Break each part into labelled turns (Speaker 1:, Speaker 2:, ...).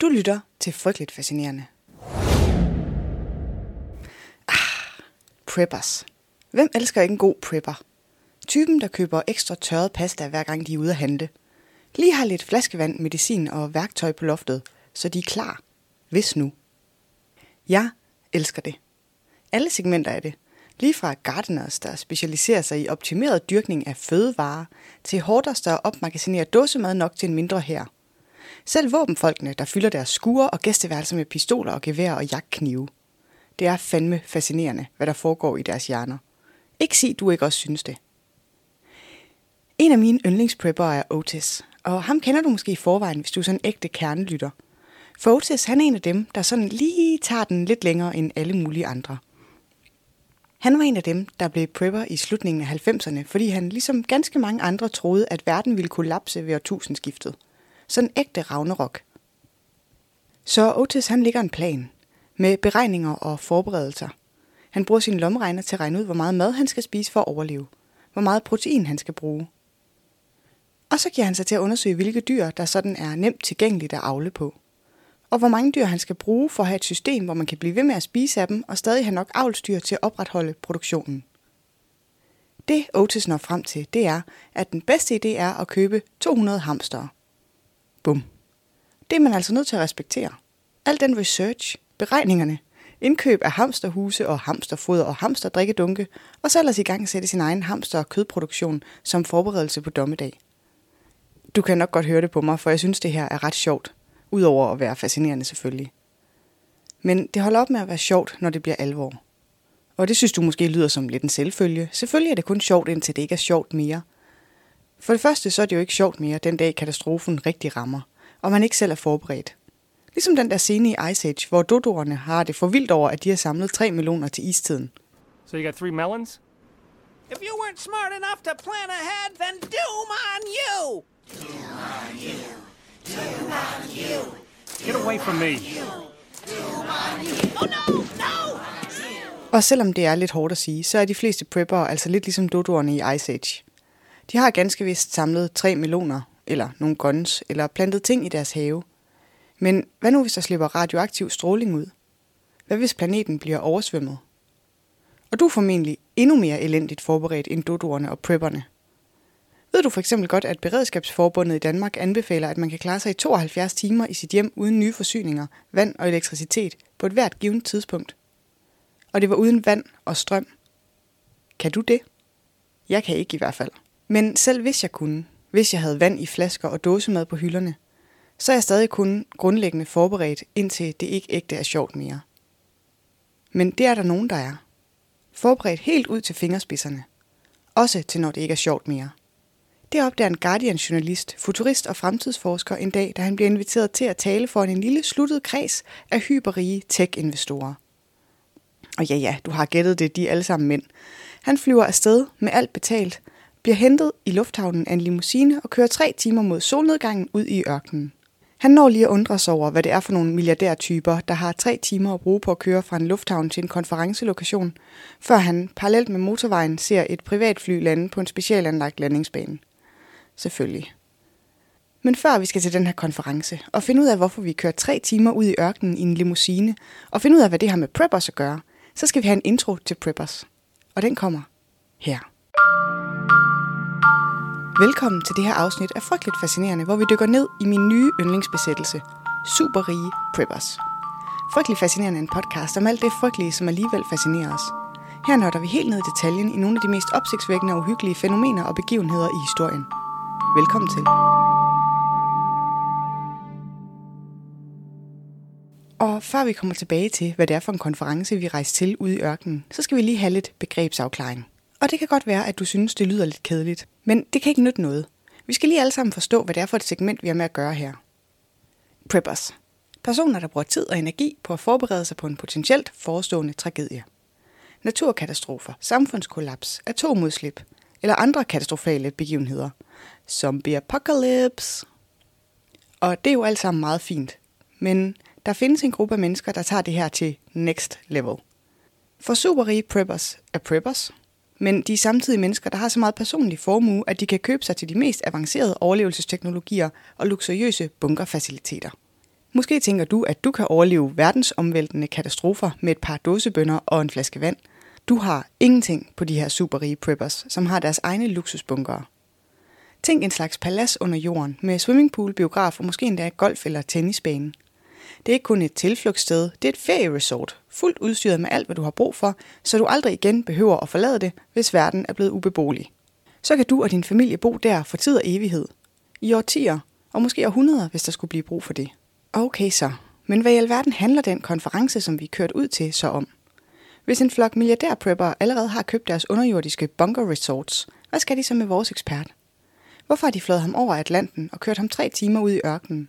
Speaker 1: Du lytter til Frygteligt Fascinerende. Ah, preppers. Hvem elsker ikke en god prepper? Typen, der køber ekstra tørret pasta, hver gang de er ude at handle. Lige har lidt flaskevand, medicin og værktøj på loftet, så de er klar. Hvis nu. Jeg elsker det. Alle segmenter af det. Lige fra gardeners, der specialiserer sig i optimeret dyrkning af fødevarer, til hårders, der opmagasinerer dåsemad nok til en mindre her. Selv våbenfolkene, der fylder deres skure og gæsteværelser med pistoler og gevær og jagtknive. Det er fandme fascinerende, hvad der foregår i deres hjerner. Ikke sig, du ikke også synes det. En af mine yndlingsprepper er Otis, og ham kender du måske i forvejen, hvis du er sådan en ægte kernelytter. For Otis, han er en af dem, der sådan lige tager den lidt længere end alle mulige andre. Han var en af dem, der blev prepper i slutningen af 90'erne, fordi han ligesom ganske mange andre troede, at verden ville kollapse ved årtusindskiftet. Sådan ægte Ragnarok. Så Otis han ligger en plan med beregninger og forberedelser. Han bruger sin lommeregner til at regne ud, hvor meget mad han skal spise for at overleve. Hvor meget protein han skal bruge. Og så giver han sig til at undersøge, hvilke dyr, der sådan er nemt tilgængeligt at avle på. Og hvor mange dyr han skal bruge for at have et system, hvor man kan blive ved med at spise af dem, og stadig have nok avlsdyr til at opretholde produktionen. Det Otis når frem til, det er, at den bedste idé er at købe 200 hamstere. Bum. Det er man altså nødt til at respektere. Al den research, beregningerne, indkøb af hamsterhuse og hamsterfoder og hamsterdrikkedunke, og så ellers i gang sætte sin egen hamster- og kødproduktion som forberedelse på dommedag. Du kan nok godt høre det på mig, for jeg synes, det her er ret sjovt. Udover at være fascinerende selvfølgelig. Men det holder op med at være sjovt, når det bliver alvor. Og det synes du måske lyder som lidt en selvfølge. Selvfølgelig er det kun sjovt, indtil det ikke er sjovt mere. For det første så er det jo ikke sjovt mere, den dag katastrofen rigtig rammer, og man ikke selv er forberedt. Ligesom den der scene i Ice Age, hvor dodoerne har det for vildt over, at de har samlet 3 millioner til istiden.
Speaker 2: So you got three melons?
Speaker 3: If you weren't smart enough to plan ahead, then doom on you!
Speaker 2: Get away from me.
Speaker 3: Oh no, no!
Speaker 1: Og selvom det er lidt hårdt at sige, så er de fleste preppere altså lidt ligesom dodoerne i Ice Age. De har ganske vist samlet tre meloner, eller nogle guns, eller plantet ting i deres have. Men hvad nu hvis der slipper radioaktiv stråling ud? Hvad hvis planeten bliver oversvømmet? Og du er formentlig endnu mere elendigt forberedt end dodoerne og prepperne. Ved du for eksempel godt, at Beredskabsforbundet i Danmark anbefaler, at man kan klare sig i 72 timer i sit hjem uden nye forsyninger, vand og elektricitet på et hvert givet tidspunkt? Og det var uden vand og strøm. Kan du det? Jeg kan ikke i hvert fald. Men selv hvis jeg kunne, hvis jeg havde vand i flasker og dåsemad på hylderne, så er jeg stadig kun grundlæggende forberedt, indtil det ikke ægte er sjovt mere. Men det er der nogen, der er. Forberedt helt ud til fingerspidserne. Også til når det ikke er sjovt mere. Det opdager en Guardian-journalist, futurist og fremtidsforsker en dag, da han bliver inviteret til at tale for en lille sluttet kreds af hyperrige tech-investorer. Og ja, ja, du har gættet det, de er alle sammen mænd. Han flyver afsted med alt betalt, bliver hentet i lufthavnen af en limousine og kører tre timer mod solnedgangen ud i ørkenen. Han når lige at undre sig over, hvad det er for nogle milliardærtyper, der har tre timer at bruge på at køre fra en lufthavn til en konferencelokation, før han parallelt med motorvejen ser et privatfly lande på en specialanlagt landingsbane. Selvfølgelig. Men før vi skal til den her konference og finde ud af, hvorfor vi kører tre timer ud i ørkenen i en limousine, og finde ud af, hvad det har med preppers at gøre, så skal vi have en intro til preppers. Og den kommer her. Velkommen til det her afsnit af Frygteligt Fascinerende, hvor vi dykker ned i min nye yndlingsbesættelse, Superrige Preppers. Frygteligt Fascinerende er en podcast om alt det frygtelige, som alligevel fascinerer os. Her nørder vi helt ned i detaljen i nogle af de mest opsigtsvækkende og uhyggelige fænomener og begivenheder i historien. Velkommen til. Og før vi kommer tilbage til, hvad det er for en konference, vi rejser til ude i ørkenen, så skal vi lige have lidt begrebsafklaring. Og det kan godt være, at du synes, det lyder lidt kedeligt. Men det kan ikke nytte noget. Vi skal lige alle sammen forstå, hvad det er for et segment, vi har med at gøre her. Preppers. Personer, der bruger tid og energi på at forberede sig på en potentielt forestående tragedie. Naturkatastrofer, samfundskollaps, atomudslip eller andre katastrofale begivenheder. Zombie apocalypse. Og det er jo alt sammen meget fint. Men der findes en gruppe af mennesker, der tager det her til next level. For superrige preppers er preppers, men de er samtidig mennesker, der har så meget personlig formue, at de kan købe sig til de mest avancerede overlevelsesteknologier og luksuriøse bunkerfaciliteter. Måske tænker du, at du kan overleve verdensomvæltende katastrofer med et par dåsebønder og en flaske vand. Du har ingenting på de her superrige preppers, som har deres egne luksusbunkere. Tænk en slags palads under jorden med swimmingpool, biograf og måske endda golf- eller tennisbane. Det er ikke kun et tilflugtssted, det er et ferieresort, fuldt udstyret med alt, hvad du har brug for, så du aldrig igen behøver at forlade det, hvis verden er blevet ubeboelig. Så kan du og din familie bo der for tid og evighed. I årtier, og måske århundreder, hvis der skulle blive brug for det. Okay så, men hvad i alverden handler den konference, som vi er kørt ud til, så om? Hvis en flok milliardærprepper allerede har købt deres underjordiske bunker resorts, hvad skal de så med vores ekspert? Hvorfor har de flået ham over Atlanten og kørt ham tre timer ud i ørkenen?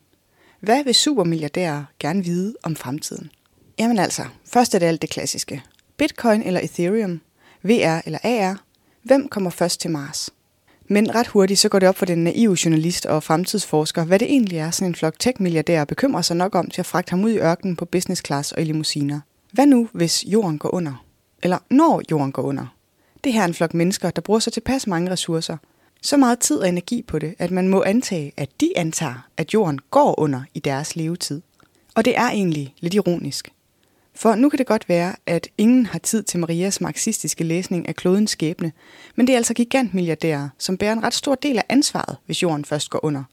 Speaker 1: Hvad vil supermilliardærer gerne vide om fremtiden? Jamen altså, først er det alt det klassiske. Bitcoin eller Ethereum? VR eller AR? Hvem kommer først til Mars? Men ret hurtigt så går det op for den naive journalist og fremtidsforsker, hvad det egentlig er, sådan en flok tech-milliardærer bekymrer sig nok om til at fragte ham ud i ørkenen på business class og i limousiner. Hvad nu, hvis jorden går under? Eller når jorden går under? Det her er en flok mennesker, der bruger så tilpas mange ressourcer. Så meget tid og energi på det, at man må antage, at de antager, at jorden går under i deres levetid. Og det er egentlig lidt ironisk. For nu kan det godt være, at ingen har tid til Marias marxistiske læsning af klodens skæbne, men det er altså gigantmilliardærer, som bærer en ret stor del af ansvaret, hvis jorden først går under.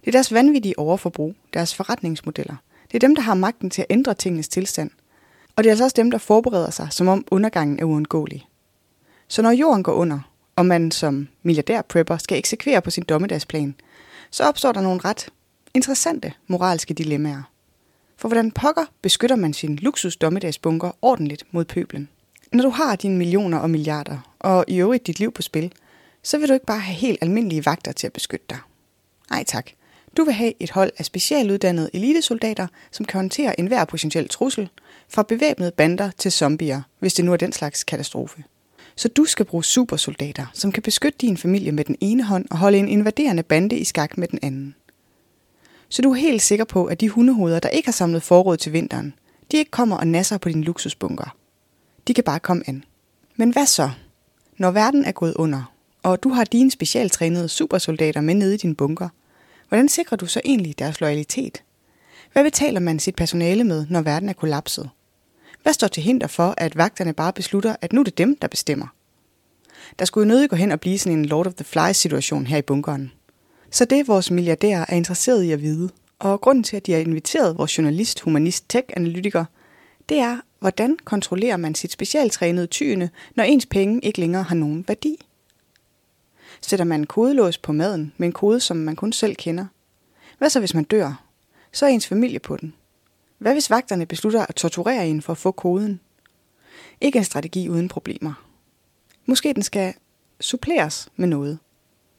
Speaker 1: Det er deres vanvittige overforbrug, deres forretningsmodeller. Det er dem, der har magten til at ændre tingenes tilstand. Og det er altså også dem, der forbereder sig, som om undergangen er uundgåelig. Så når jorden går under, og man som milliardær-prepper skal eksekvere på sin dommedagsplan, så opstår der nogle ret interessante moralske dilemmaer. For hvordan pokker beskytter man sin luksus dommedagsbunker ordentligt mod pøblen? Når du har dine millioner og milliarder, og i øvrigt dit liv på spil, så vil du ikke bare have helt almindelige vagter til at beskytte dig. Nej tak. Du vil have et hold af specialuddannede elitesoldater, som kan håndtere enhver potentiel trussel, fra bevæbnede bander til zombier, hvis det nu er den slags katastrofe. Så du skal bruge supersoldater, som kan beskytte din familie med den ene hånd og holde en invaderende bande i skak med den anden så du er helt sikker på, at de hundehoveder, der ikke har samlet forråd til vinteren, de ikke kommer og nasser på din luksusbunker. De kan bare komme an. Men hvad så, når verden er gået under, og du har dine specialtrænede supersoldater med nede i din bunker? Hvordan sikrer du så egentlig deres loyalitet? Hvad betaler man sit personale med, når verden er kollapset? Hvad står til hinder for, at vagterne bare beslutter, at nu er det dem, der bestemmer? Der skulle jo nødig gå hen og blive sådan en Lord of the Flies situation her i bunkeren. Så det vores milliardærer er interesseret i at vide, og grunden til, at de har inviteret vores journalist, humanist, tech-analytiker, det er, hvordan kontrollerer man sit specialtrænede tyne, når ens penge ikke længere har nogen værdi? Sætter man en kodelås på maden med en kode, som man kun selv kender? Hvad så, hvis man dør? Så er ens familie på den. Hvad hvis vagterne beslutter at torturere en for at få koden? Ikke en strategi uden problemer. Måske den skal suppleres med noget.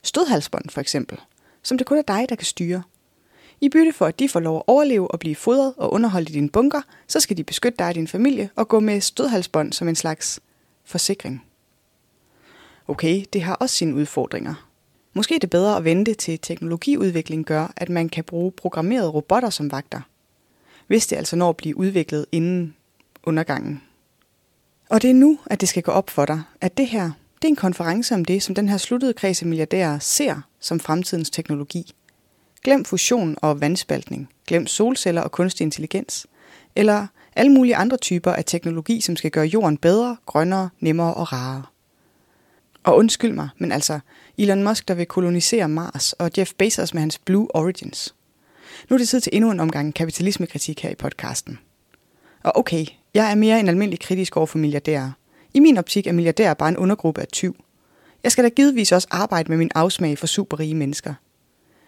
Speaker 1: Stødhalsbånd for eksempel – som det kun er dig, der kan styre. I bytte for, at de får lov at overleve og blive fodret og underholdt i din bunker, så skal de beskytte dig og din familie og gå med stødhalsbånd som en slags forsikring. Okay, det har også sine udfordringer. Måske er det bedre at vente til teknologiudvikling gør, at man kan bruge programmerede robotter som vagter. Hvis det altså når at blive udviklet inden undergangen. Og det er nu, at det skal gå op for dig, at det her det er en konference om det, som den her sluttede kreds af milliardærer ser som fremtidens teknologi. Glem fusion og vandspaltning. Glem solceller og kunstig intelligens. Eller alle mulige andre typer af teknologi, som skal gøre jorden bedre, grønnere, nemmere og rarere. Og undskyld mig, men altså Elon Musk, der vil kolonisere Mars, og Jeff Bezos med hans Blue Origins. Nu er det tid til endnu en omgang kapitalismekritik her i podcasten. Og okay, jeg er mere end almindelig kritisk over for milliardærer. I min optik er milliardærer bare en undergruppe af tyv. Jeg skal da givetvis også arbejde med min afsmag for superrige mennesker.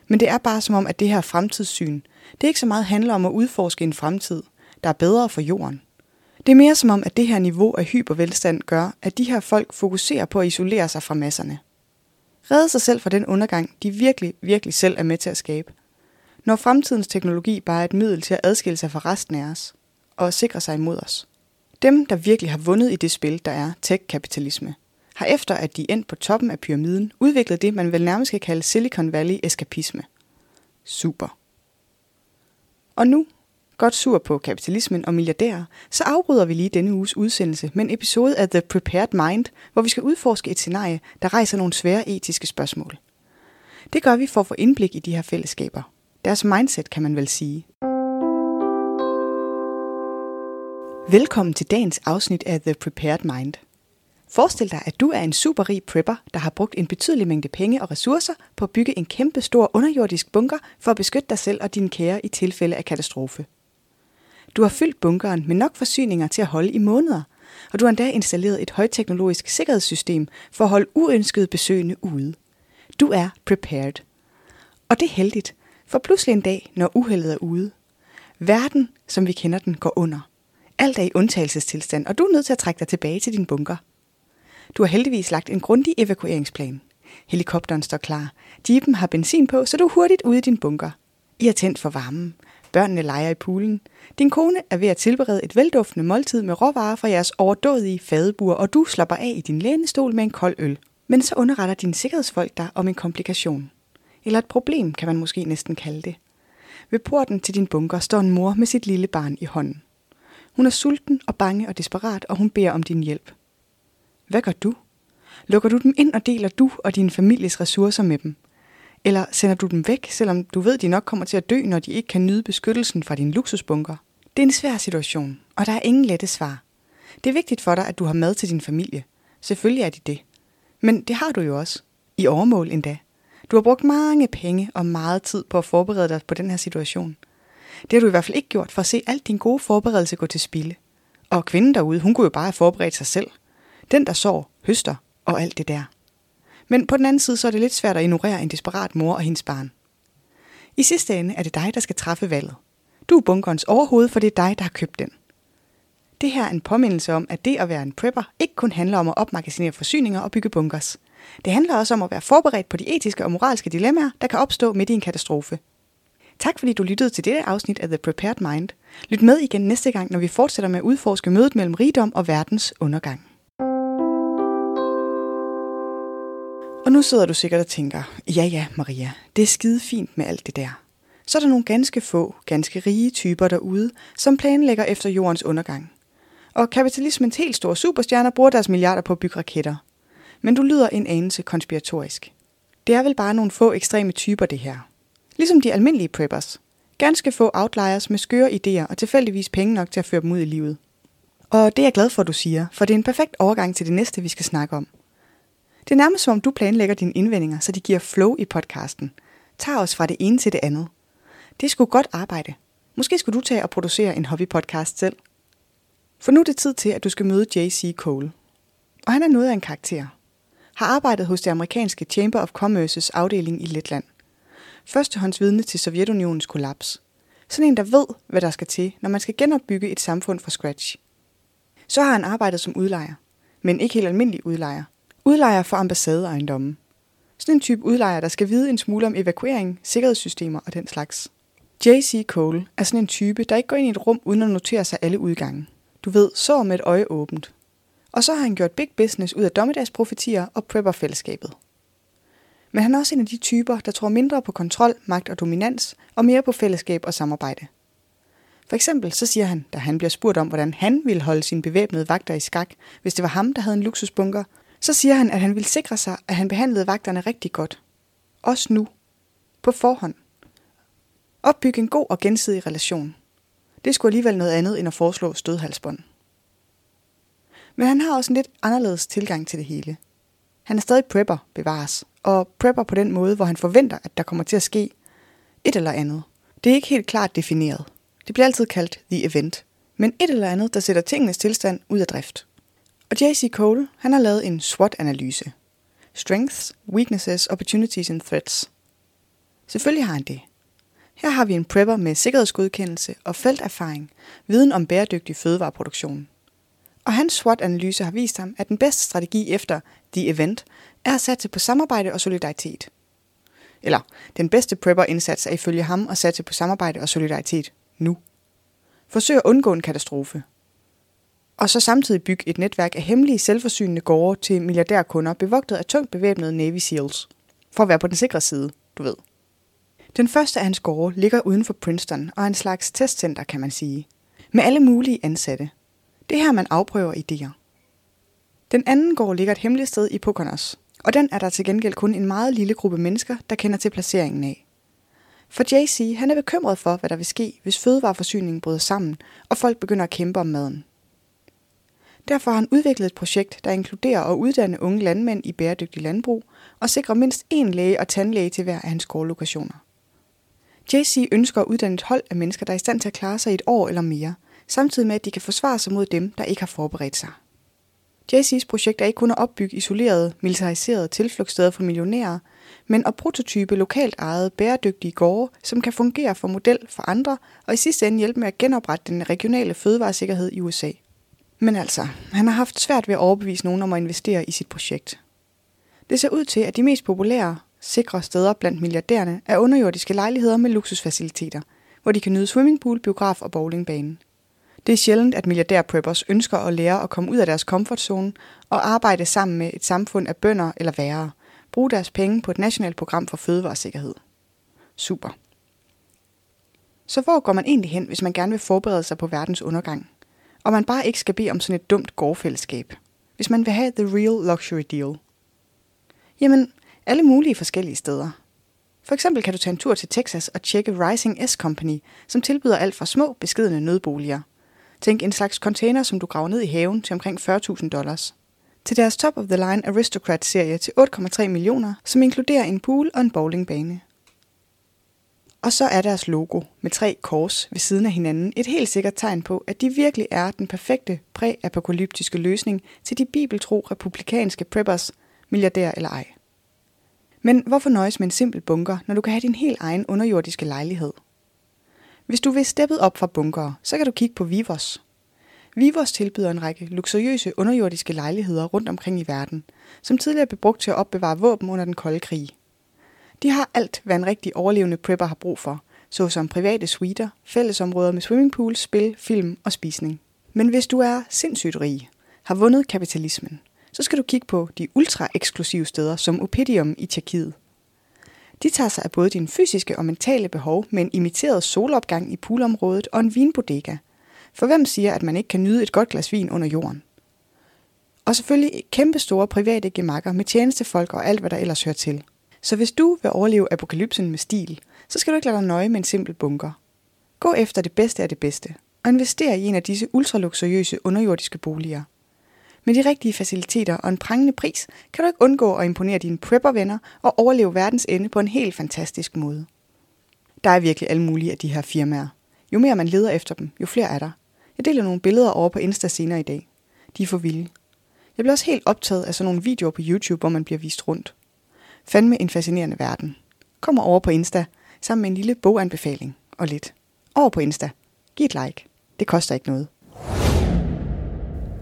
Speaker 1: Men det er bare som om, at det her fremtidssyn, det ikke så meget handler om at udforske en fremtid, der er bedre for jorden. Det er mere som om, at det her niveau af hypervelstand gør, at de her folk fokuserer på at isolere sig fra masserne. Redde sig selv fra den undergang, de virkelig, virkelig selv er med til at skabe. Når fremtidens teknologi bare er et middel til at adskille sig fra resten af os, og sikre sig imod os. Dem, der virkelig har vundet i det spil, der er tech-kapitalisme, har efter at de endt på toppen af pyramiden, udviklet det, man vel nærmest kan kalde Silicon Valley-eskapisme. Super. Og nu, godt sur på kapitalismen og milliardærer, så afbryder vi lige denne uges udsendelse med en episode af The Prepared Mind, hvor vi skal udforske et scenarie, der rejser nogle svære etiske spørgsmål. Det gør vi for at få indblik i de her fællesskaber. Deres mindset, kan man vel sige. Velkommen til dagens afsnit af The Prepared Mind. Forestil dig, at du er en superrig prepper, der har brugt en betydelig mængde penge og ressourcer på at bygge en kæmpe stor underjordisk bunker for at beskytte dig selv og dine kære i tilfælde af katastrofe. Du har fyldt bunkeren med nok forsyninger til at holde i måneder, og du har endda installeret et højteknologisk sikkerhedssystem for at holde uønskede besøgende ude. Du er prepared. Og det er heldigt, for pludselig en dag, når uheldet er ude. Verden, som vi kender den, går under. Alt er i undtagelsestilstand, og du er nødt til at trække dig tilbage til din bunker. Du har heldigvis lagt en grundig evakueringsplan. Helikopteren står klar. Jeepen har benzin på, så du er hurtigt ude i din bunker. I har tændt for varmen. Børnene leger i poolen. Din kone er ved at tilberede et velduftende måltid med råvarer fra jeres overdådige fadebur, og du slapper af i din lænestol med en kold øl. Men så underretter dine sikkerhedsfolk dig om en komplikation. Eller et problem, kan man måske næsten kalde det. Ved porten til din bunker står en mor med sit lille barn i hånden. Hun er sulten og bange og desperat, og hun beder om din hjælp. Hvad gør du? Lukker du dem ind og deler du og din families ressourcer med dem? Eller sender du dem væk, selvom du ved, de nok kommer til at dø, når de ikke kan nyde beskyttelsen fra din luksusbunker? Det er en svær situation, og der er ingen lette svar. Det er vigtigt for dig, at du har mad til din familie. Selvfølgelig er de det. Men det har du jo også. I overmål endda. Du har brugt mange penge og meget tid på at forberede dig på den her situation. Det har du i hvert fald ikke gjort for at se alt din gode forberedelse gå til spilde. Og kvinden derude, hun kunne jo bare have forberedt sig selv. Den, der sår, høster og alt det der. Men på den anden side, så er det lidt svært at ignorere en desperat mor og hendes barn. I sidste ende er det dig, der skal træffe valget. Du er bunkerens overhoved, for det er dig, der har købt den. Det her er en påmindelse om, at det at være en prepper ikke kun handler om at opmagasinere forsyninger og bygge bunkers. Det handler også om at være forberedt på de etiske og moralske dilemmaer, der kan opstå midt i en katastrofe. Tak fordi du lyttede til dette afsnit af The Prepared Mind. Lyt med igen næste gang, når vi fortsætter med at udforske mødet mellem rigdom og verdens undergang. Og nu sidder du sikkert og tænker, ja ja Maria, det er skide fint med alt det der. Så er der nogle ganske få, ganske rige typer derude, som planlægger efter jordens undergang. Og kapitalismens helt store superstjerner bruger deres milliarder på at bygge raketter. Men du lyder en anelse konspiratorisk. Det er vel bare nogle få ekstreme typer det her. Ligesom de almindelige preppers. Ganske få outliers med skøre idéer og tilfældigvis penge nok til at føre dem ud i livet. Og det er jeg glad for, at du siger, for det er en perfekt overgang til det næste, vi skal snakke om. Det er nærmest som om du planlægger dine indvendinger, så de giver flow i podcasten. Tag os fra det ene til det andet. Det skulle godt arbejde. Måske skulle du tage og producere en hobbypodcast selv. For nu er det tid til, at du skal møde J.C. Cole. Og han er noget af en karakter. Har arbejdet hos det amerikanske Chamber of Commerce's afdeling i Letland. Førstehåndsvidne til Sovjetunionens kollaps. Sådan en, der ved, hvad der skal til, når man skal genopbygge et samfund fra scratch. Så har han arbejdet som udlejer. Men ikke helt almindelig udlejer. Udlejer for ambassadeejendomme. Sådan en type udlejer, der skal vide en smule om evakuering, sikkerhedssystemer og den slags. J.C. Cole er sådan en type, der ikke går ind i et rum uden at notere sig alle udgange. Du ved, så med et øje åbent. Og så har han gjort big business ud af dommedagsprofetier og prepper-fællesskabet. Men han er også en af de typer, der tror mindre på kontrol, magt og dominans, og mere på fællesskab og samarbejde. For eksempel så siger han, da han bliver spurgt om, hvordan han ville holde sine bevæbnede vagter i skak, hvis det var ham, der havde en luksusbunker, så siger han, at han ville sikre sig, at han behandlede vagterne rigtig godt. Også nu. På forhånd. Opbygge en god og gensidig relation. Det skulle alligevel noget andet end at foreslå stødhalsbånd. Men han har også en lidt anderledes tilgang til det hele. Han er stadig prepper, bevares, og prepper på den måde, hvor han forventer, at der kommer til at ske et eller andet. Det er ikke helt klart defineret. Det bliver altid kaldt the event, men et eller andet, der sætter tingenes tilstand ud af drift. Og J.C. Cole, han har lavet en SWOT-analyse. Strengths, Weaknesses, Opportunities and Threats. Selvfølgelig har han det. Her har vi en prepper med sikkerhedsgodkendelse og felterfaring, viden om bæredygtig fødevareproduktion. Og hans SWOT-analyse har vist ham, at den bedste strategi efter The Event er at satse på samarbejde og solidaritet. Eller, den bedste prepper-indsats er ifølge ham at satse på samarbejde og solidaritet nu. Forsøg at undgå en katastrofe. Og så samtidig bygge et netværk af hemmelige selvforsynende gårde til milliardærkunder bevogtet af tungt bevæbnede Navy SEALs. For at være på den sikre side, du ved. Den første af hans gårde ligger uden for Princeton og er en slags testcenter, kan man sige. Med alle mulige ansatte. Det er her, man afprøver idéer. Den anden gård ligger et hemmeligt sted i Pokonos, og den er der til gengæld kun en meget lille gruppe mennesker, der kender til placeringen af. For JC, han er bekymret for, hvad der vil ske, hvis fødevareforsyningen bryder sammen, og folk begynder at kæmpe om maden. Derfor har han udviklet et projekt, der inkluderer at uddanne unge landmænd i bæredygtig landbrug og sikre mindst én læge og tandlæge til hver af hans gårdlokationer. JC ønsker at uddanne et hold af mennesker, der er i stand til at klare sig i et år eller mere, samtidig med at de kan forsvare sig mod dem, der ikke har forberedt sig. JC's projekt er ikke kun at opbygge isolerede, militariserede tilflugtssteder for millionærer, men at prototype lokalt ejede, bæredygtige gårde, som kan fungere for model for andre, og i sidste ende hjælpe med at genoprette den regionale fødevaresikkerhed i USA. Men altså, han har haft svært ved at overbevise nogen om at investere i sit projekt. Det ser ud til, at de mest populære, sikre steder blandt milliardærerne er underjordiske lejligheder med luksusfaciliteter, hvor de kan nyde swimmingpool, biograf og bowlingbane. Det er sjældent, at milliardærpreppers ønsker at lære at komme ud af deres komfortzone og arbejde sammen med et samfund af bønder eller værre. Bruge deres penge på et nationalt program for fødevaresikkerhed. Super. Så hvor går man egentlig hen, hvis man gerne vil forberede sig på verdens undergang? Og man bare ikke skal bede om sådan et dumt gårdfællesskab. Hvis man vil have the real luxury deal. Jamen, alle mulige forskellige steder. For eksempel kan du tage en tur til Texas og tjekke Rising S Company, som tilbyder alt fra små, beskedende nødboliger – Tænk en slags container, som du graver ned i haven til omkring 40.000 dollars. Til deres Top of the Line Aristocrat-serie til 8,3 millioner, som inkluderer en pool og en bowlingbane. Og så er deres logo med tre kors ved siden af hinanden et helt sikkert tegn på, at de virkelig er den perfekte præapokalyptiske løsning til de bibeltro republikanske preppers, milliardær eller ej. Men hvorfor nøjes med en simpel bunker, når du kan have din helt egen underjordiske lejlighed? Hvis du vil steppet op fra bunkere, så kan du kigge på Vivos. Vivos tilbyder en række luksuriøse underjordiske lejligheder rundt omkring i verden, som tidligere blev brugt til at opbevare våben under den kolde krig. De har alt, hvad en rigtig overlevende prepper har brug for, såsom private suiter, fællesområder med swimmingpool, spil, film og spisning. Men hvis du er sindssygt rig, har vundet kapitalismen, så skal du kigge på de ultra-eksklusive steder som Opidium i Tjekkiet – de tager sig af både dine fysiske og mentale behov med en imiteret solopgang i poolområdet og en vinbodega. For hvem siger, at man ikke kan nyde et godt glas vin under jorden? Og selvfølgelig kæmpe store private gemakker med tjenestefolk og alt, hvad der ellers hører til. Så hvis du vil overleve apokalypsen med stil, så skal du ikke lade dig nøje med en simpel bunker. Gå efter det bedste af det bedste, og invester i en af disse ultraluksuriøse underjordiske boliger – med de rigtige faciliteter og en prangende pris, kan du ikke undgå at imponere dine prepper-venner og overleve verdens ende på en helt fantastisk måde. Der er virkelig alle mulige af de her firmaer. Jo mere man leder efter dem, jo flere er der. Jeg deler nogle billeder over på Insta senere i dag. De er for vilde. Jeg bliver også helt optaget af sådan nogle videoer på YouTube, hvor man bliver vist rundt. Fandme en fascinerende verden. Kom over på Insta, sammen med en lille boganbefaling og lidt. Over på Insta. Giv et like. Det koster ikke noget.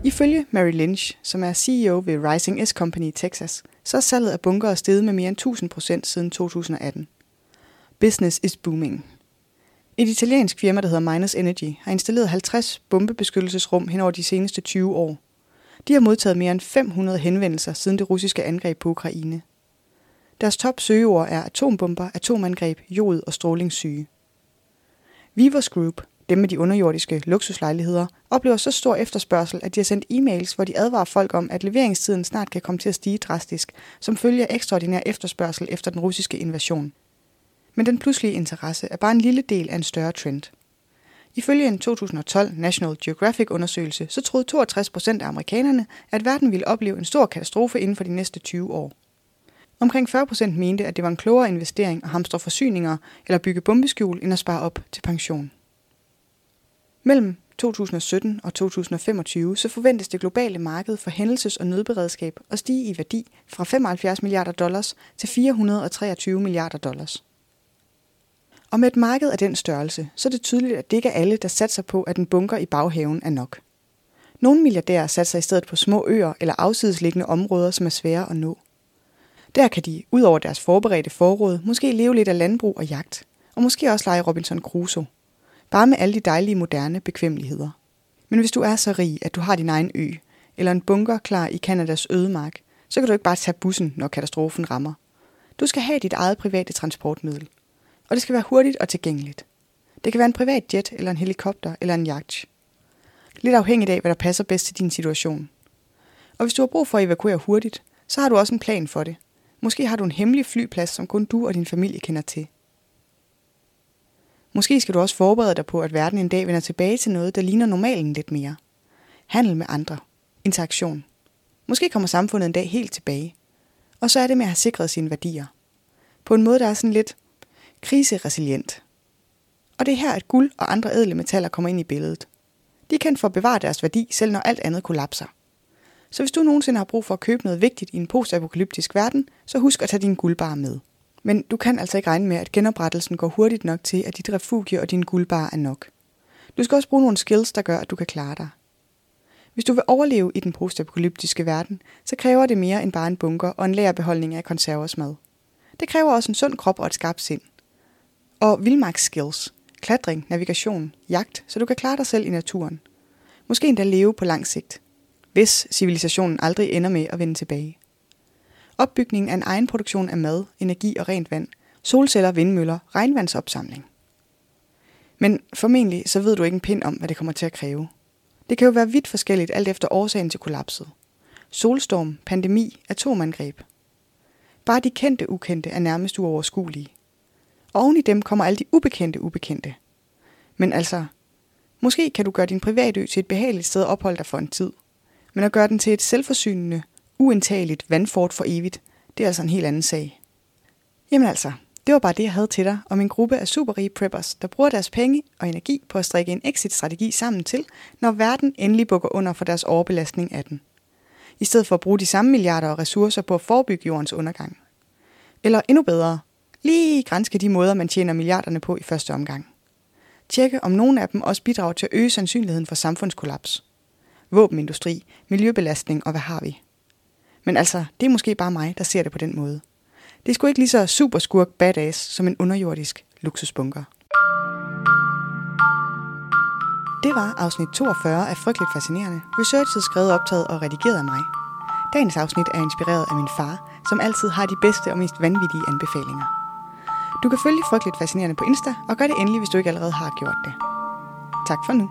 Speaker 1: Ifølge Mary Lynch, som er CEO ved Rising S Company i Texas, så er salget af bunker steget med mere end 1000 procent siden 2018. Business is booming. Et italiensk firma, der hedder Minus Energy, har installeret 50 bombebeskyttelsesrum hen over de seneste 20 år. De har modtaget mere end 500 henvendelser siden det russiske angreb på Ukraine. Deres top søgeord er atombomber, atomangreb, jod og strålingssyge. Vivos Group, dem med de underjordiske luksuslejligheder, oplever så stor efterspørgsel, at de har sendt e-mails, hvor de advarer folk om, at leveringstiden snart kan komme til at stige drastisk, som følge af ekstraordinær efterspørgsel efter den russiske invasion. Men den pludselige interesse er bare en lille del af en større trend. Ifølge en 2012 National Geographic-undersøgelse, så troede 62 procent af amerikanerne, at verden ville opleve en stor katastrofe inden for de næste 20 år. Omkring 40 procent mente, at det var en klogere investering at hamstre forsyninger eller bygge bombeskjul, end at spare op til pension. Mellem 2017 og 2025 så forventes det globale marked for hændelses- og nødberedskab at stige i værdi fra 75 milliarder dollars til 423 milliarder dollars. Og med et marked af den størrelse, så er det tydeligt, at det ikke er alle, der satser på, at en bunker i baghaven er nok. Nogle milliardærer satser i stedet på små øer eller afsidesliggende områder, som er svære at nå. Der kan de, ud over deres forberedte forråd, måske leve lidt af landbrug og jagt, og måske også lege Robinson Crusoe – Bare med alle de dejlige moderne bekvemmeligheder. Men hvis du er så rig, at du har din egen ø, eller en bunker klar i Kanadas ødemark, så kan du ikke bare tage bussen, når katastrofen rammer. Du skal have dit eget private transportmiddel. Og det skal være hurtigt og tilgængeligt. Det kan være en privat jet, eller en helikopter, eller en yacht. Lidt afhængigt af, hvad der passer bedst til din situation. Og hvis du har brug for at evakuere hurtigt, så har du også en plan for det. Måske har du en hemmelig flyplads, som kun du og din familie kender til. Måske skal du også forberede dig på, at verden en dag vender tilbage til noget, der ligner normalen lidt mere. Handel med andre. interaktion. Måske kommer samfundet en dag helt tilbage. Og så er det med at have sikret sine værdier. På en måde, der er sådan lidt kriseresilient. Og det er her, at guld og andre ædle metaller kommer ind i billedet. De kan for at bevare deres værdi, selv når alt andet kollapser. Så hvis du nogensinde har brug for at købe noget vigtigt i en postapokalyptisk verden, så husk at tage din guldbar med. Men du kan altså ikke regne med, at genoprettelsen går hurtigt nok til, at dit refugie og din guldbar er nok. Du skal også bruge nogle skills, der gør, at du kan klare dig. Hvis du vil overleve i den postapokalyptiske verden, så kræver det mere end bare en bunker og en lagerbeholdning af konservers mad. Det kræver også en sund krop og et skarpt sind. Og vildmarksskills, klatring, navigation, jagt, så du kan klare dig selv i naturen. Måske endda leve på lang sigt, hvis civilisationen aldrig ender med at vende tilbage. Opbygningen af en egen produktion af mad, energi og rent vand, solceller, vindmøller, regnvandsopsamling. Men formentlig så ved du ikke en pind om, hvad det kommer til at kræve. Det kan jo være vidt forskelligt alt efter årsagen til kollapset. Solstorm, pandemi, atomangreb. Bare de kendte ukendte er nærmest uoverskuelige. Oven i dem kommer alle de ubekendte ubekendte. Men altså, måske kan du gøre din privatø til et behageligt sted at opholde dig for en tid. Men at gøre den til et selvforsynende, uindtageligt vandfort for evigt, det er altså en helt anden sag. Jamen altså, det var bare det, jeg havde til dig om en gruppe af superrige preppers, der bruger deres penge og energi på at strikke en exit-strategi sammen til, når verden endelig bukker under for deres overbelastning af den. I stedet for at bruge de samme milliarder og ressourcer på at forebygge jordens undergang. Eller endnu bedre, lige grænske de måder, man tjener milliarderne på i første omgang. Tjekke, om nogle af dem også bidrager til at øge sandsynligheden for samfundskollaps. Våbenindustri, miljøbelastning og hvad har vi? Men altså, det er måske bare mig, der ser det på den måde. Det er sgu ikke lige så super skurk badass som en underjordisk luksusbunker. Det var afsnit 42 af Frygteligt Fascinerende. Researchet skrevet, optaget og redigeret af mig. Dagens afsnit er inspireret af min far, som altid har de bedste og mest vanvittige anbefalinger. Du kan følge Frygteligt Fascinerende på Insta, og gør det endelig, hvis du ikke allerede har gjort det. Tak for nu.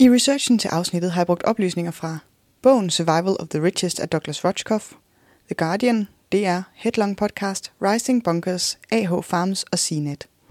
Speaker 1: I researchen til afsnittet har jeg brugt oplysninger fra bogen Survival of the Richest af Douglas Rochkoff, The Guardian, DR, Headlong Podcast, Rising Bunkers, AH Farms og CNET.